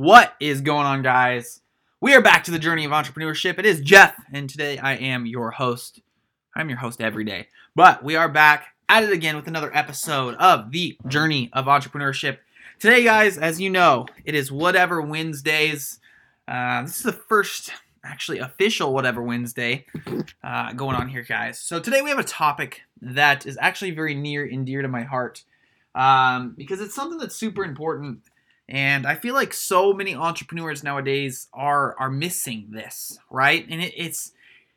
What is going on, guys? We are back to the journey of entrepreneurship. It is Jeff, and today I am your host. I'm your host every day, but we are back at it again with another episode of the journey of entrepreneurship. Today, guys, as you know, it is Whatever Wednesdays. Uh, this is the first, actually, official Whatever Wednesday uh, going on here, guys. So today we have a topic that is actually very near and dear to my heart um, because it's something that's super important and I feel like so many entrepreneurs nowadays are are missing this, right? And it, it's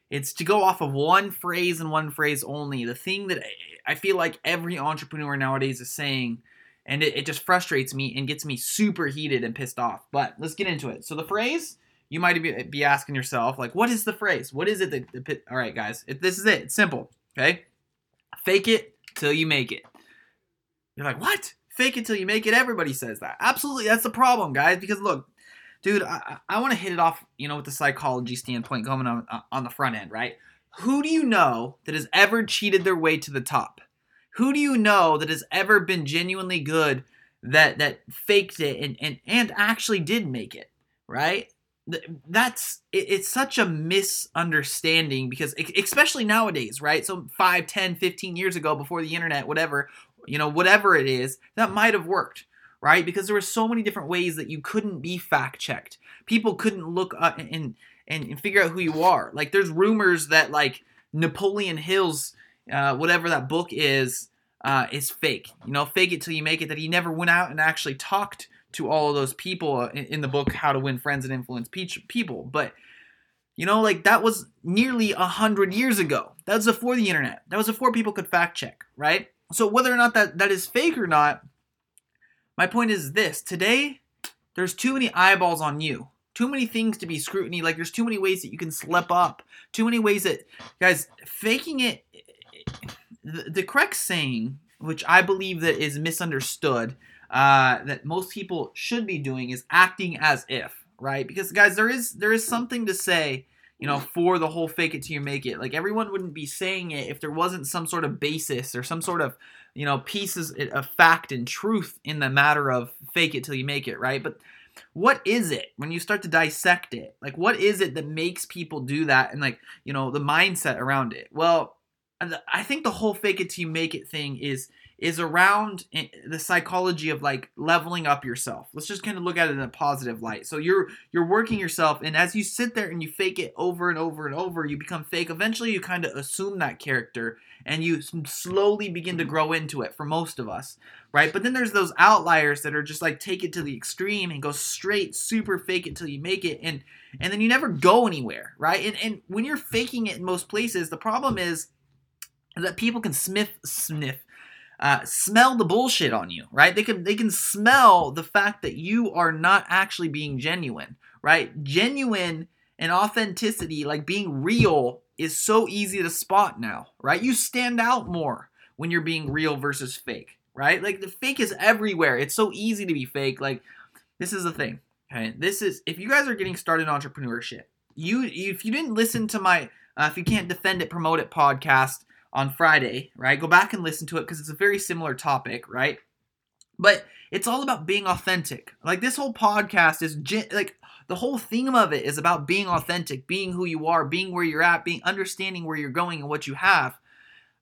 it's to go off of one phrase and one phrase only. The thing that I feel like every entrepreneur nowadays is saying, and it, it just frustrates me and gets me super heated and pissed off. But let's get into it. So the phrase you might be, be asking yourself, like, what is the phrase? What is it that? all right, guys, it, this is it. It's simple. Okay, fake it till you make it. You're like, what? Fake it till you make it. Everybody says that. Absolutely, that's the problem, guys. Because look, dude, I, I want to hit it off, you know, with the psychology standpoint coming on uh, on the front end, right? Who do you know that has ever cheated their way to the top? Who do you know that has ever been genuinely good that that faked it and and, and actually did make it, right? That's it's such a misunderstanding because especially nowadays, right? So 5, 10, 15 years ago before the internet, whatever, you know, whatever it is, that might have worked, right? Because there were so many different ways that you couldn't be fact checked. People couldn't look up and, and, and figure out who you are. Like, there's rumors that, like, Napoleon Hill's, uh, whatever that book is, uh, is fake. You know, fake it till you make it, that he never went out and actually talked to all of those people in, in the book, How to Win Friends and Influence People. But, you know, like that was nearly a hundred years ago. That was before the internet. That was before people could fact check, right? So whether or not that, that is fake or not, my point is this. Today, there's too many eyeballs on you. Too many things to be scrutiny. Like there's too many ways that you can slip up. Too many ways that guys faking it the, the correct saying, which I believe that is misunderstood, uh, that most people should be doing is acting as if, right? Because guys, there is there is something to say you know, for the whole fake it till you make it. Like everyone wouldn't be saying it if there wasn't some sort of basis or some sort of, you know, pieces of fact and truth in the matter of fake it till you make it, right? But what is it when you start to dissect it? Like what is it that makes people do that and like, you know, the mindset around it? Well, I think the whole fake it till you make it thing is is around eh, the psychology of like leveling up yourself. Let's just kind of look at it in a positive light. So you're you're working yourself and as you sit there and you fake it over and over and over, you become fake. Eventually you kind of assume that character and you slowly begin to mm-hmm. grow into it for most of us, right? But then there's those outliers that are just like take it to the extreme and go straight super fake it till you make it and and then you never go anywhere, right? And and when you're faking it in most places, the problem is that people can sniff sniff uh, smell the bullshit on you, right? They can they can smell the fact that you are not actually being genuine, right? Genuine and authenticity, like being real, is so easy to spot now, right? You stand out more when you're being real versus fake, right? Like the fake is everywhere. It's so easy to be fake. Like this is the thing. Okay, this is if you guys are getting started in entrepreneurship, you if you didn't listen to my uh, if you can't defend it, promote it podcast on Friday, right? Go back and listen to it because it's a very similar topic, right? But it's all about being authentic. Like this whole podcast is like the whole theme of it is about being authentic, being who you are, being where you're at, being understanding where you're going and what you have.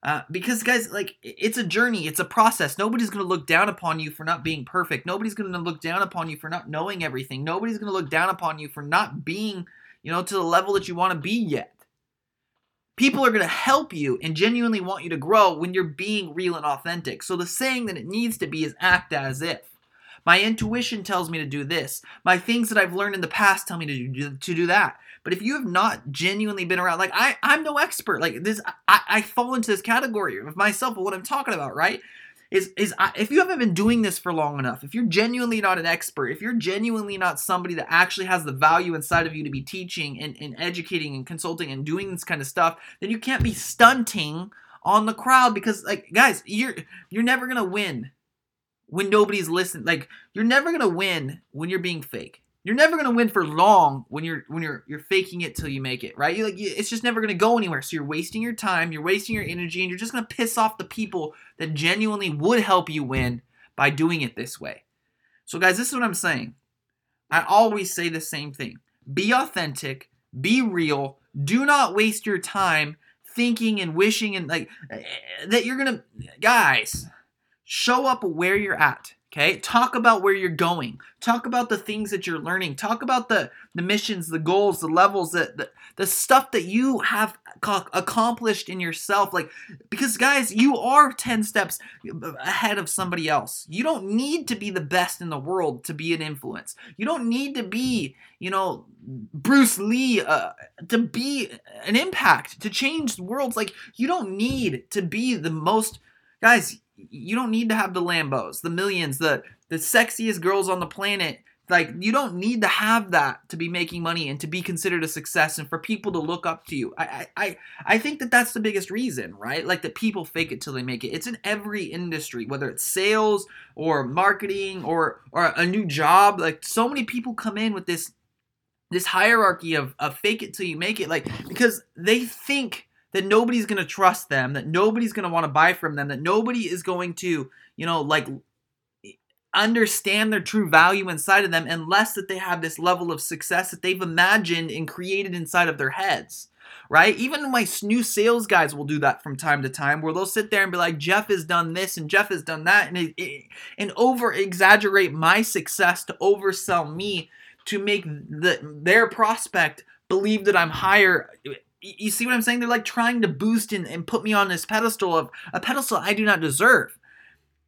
Uh, because guys, like it's a journey, it's a process. Nobody's gonna look down upon you for not being perfect. Nobody's gonna look down upon you for not knowing everything. Nobody's gonna look down upon you for not being, you know, to the level that you want to be yet. People are going to help you and genuinely want you to grow when you're being real and authentic. So the saying that it needs to be is act as if. My intuition tells me to do this. My things that I've learned in the past tell me to do, to do that. But if you have not genuinely been around, like I, I'm no expert. Like this, I, I fall into this category of myself of what I'm talking about, right? Is is if you haven't been doing this for long enough, if you're genuinely not an expert, if you're genuinely not somebody that actually has the value inside of you to be teaching and, and educating and consulting and doing this kind of stuff, then you can't be stunting on the crowd because like guys, you're you're never gonna win when nobody's listening. Like you're never gonna win when you're being fake. You're never gonna win for long when you're when you're you're faking it till you make it, right? You like it's just never gonna go anywhere. So you're wasting your time, you're wasting your energy, and you're just gonna piss off the people that genuinely would help you win by doing it this way. So guys, this is what I'm saying. I always say the same thing be authentic, be real, do not waste your time thinking and wishing and like eh, that you're gonna, guys, show up where you're at. Okay, talk about where you're going. Talk about the things that you're learning. Talk about the the missions, the goals, the levels, that the, the stuff that you have accomplished in yourself. Like because guys, you are 10 steps ahead of somebody else. You don't need to be the best in the world to be an influence. You don't need to be, you know, Bruce Lee uh, to be an impact, to change worlds. Like you don't need to be the most guys you don't need to have the Lambos, the millions, the the sexiest girls on the planet. Like you don't need to have that to be making money and to be considered a success and for people to look up to you. I I I think that that's the biggest reason, right? Like that people fake it till they make it. It's in every industry, whether it's sales or marketing or or a new job. Like so many people come in with this this hierarchy of, of fake it till you make it like because they think that nobody's going to trust them, that nobody's going to want to buy from them, that nobody is going to, you know, like understand their true value inside of them unless that they have this level of success that they've imagined and created inside of their heads right? Even my new sales guys will do that from time to time where they'll sit there and be like jeff has done this and jeff has done that and it, it, and over exaggerate my success to oversell me to make the their prospect believe that i'm higher you see what I'm saying? They're like trying to boost and, and put me on this pedestal of a pedestal I do not deserve.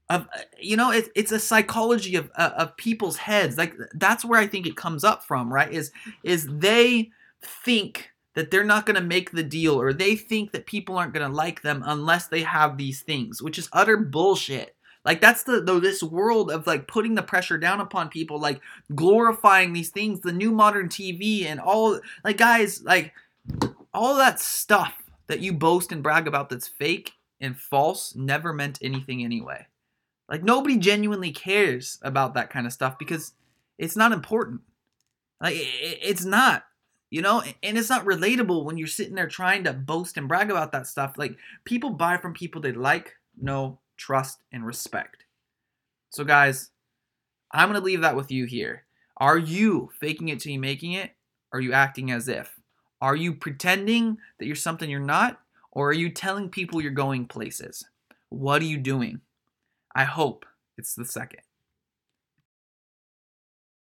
Of you know, it, it's a psychology of uh, of people's heads. Like that's where I think it comes up from, right? Is is they think that they're not going to make the deal or they think that people aren't going to like them unless they have these things, which is utter bullshit. Like that's the, the this world of like putting the pressure down upon people, like glorifying these things, the new modern TV and all like guys, like all that stuff that you boast and brag about that's fake and false never meant anything anyway. Like nobody genuinely cares about that kind of stuff because it's not important. Like it's not, you know, and it's not relatable when you're sitting there trying to boast and brag about that stuff. Like people buy from people they like, know, trust, and respect. So guys, I'm gonna leave that with you here. Are you faking it till you making it? Are you acting as if? Are you pretending that you're something you're not? Or are you telling people you're going places? What are you doing? I hope it's the second.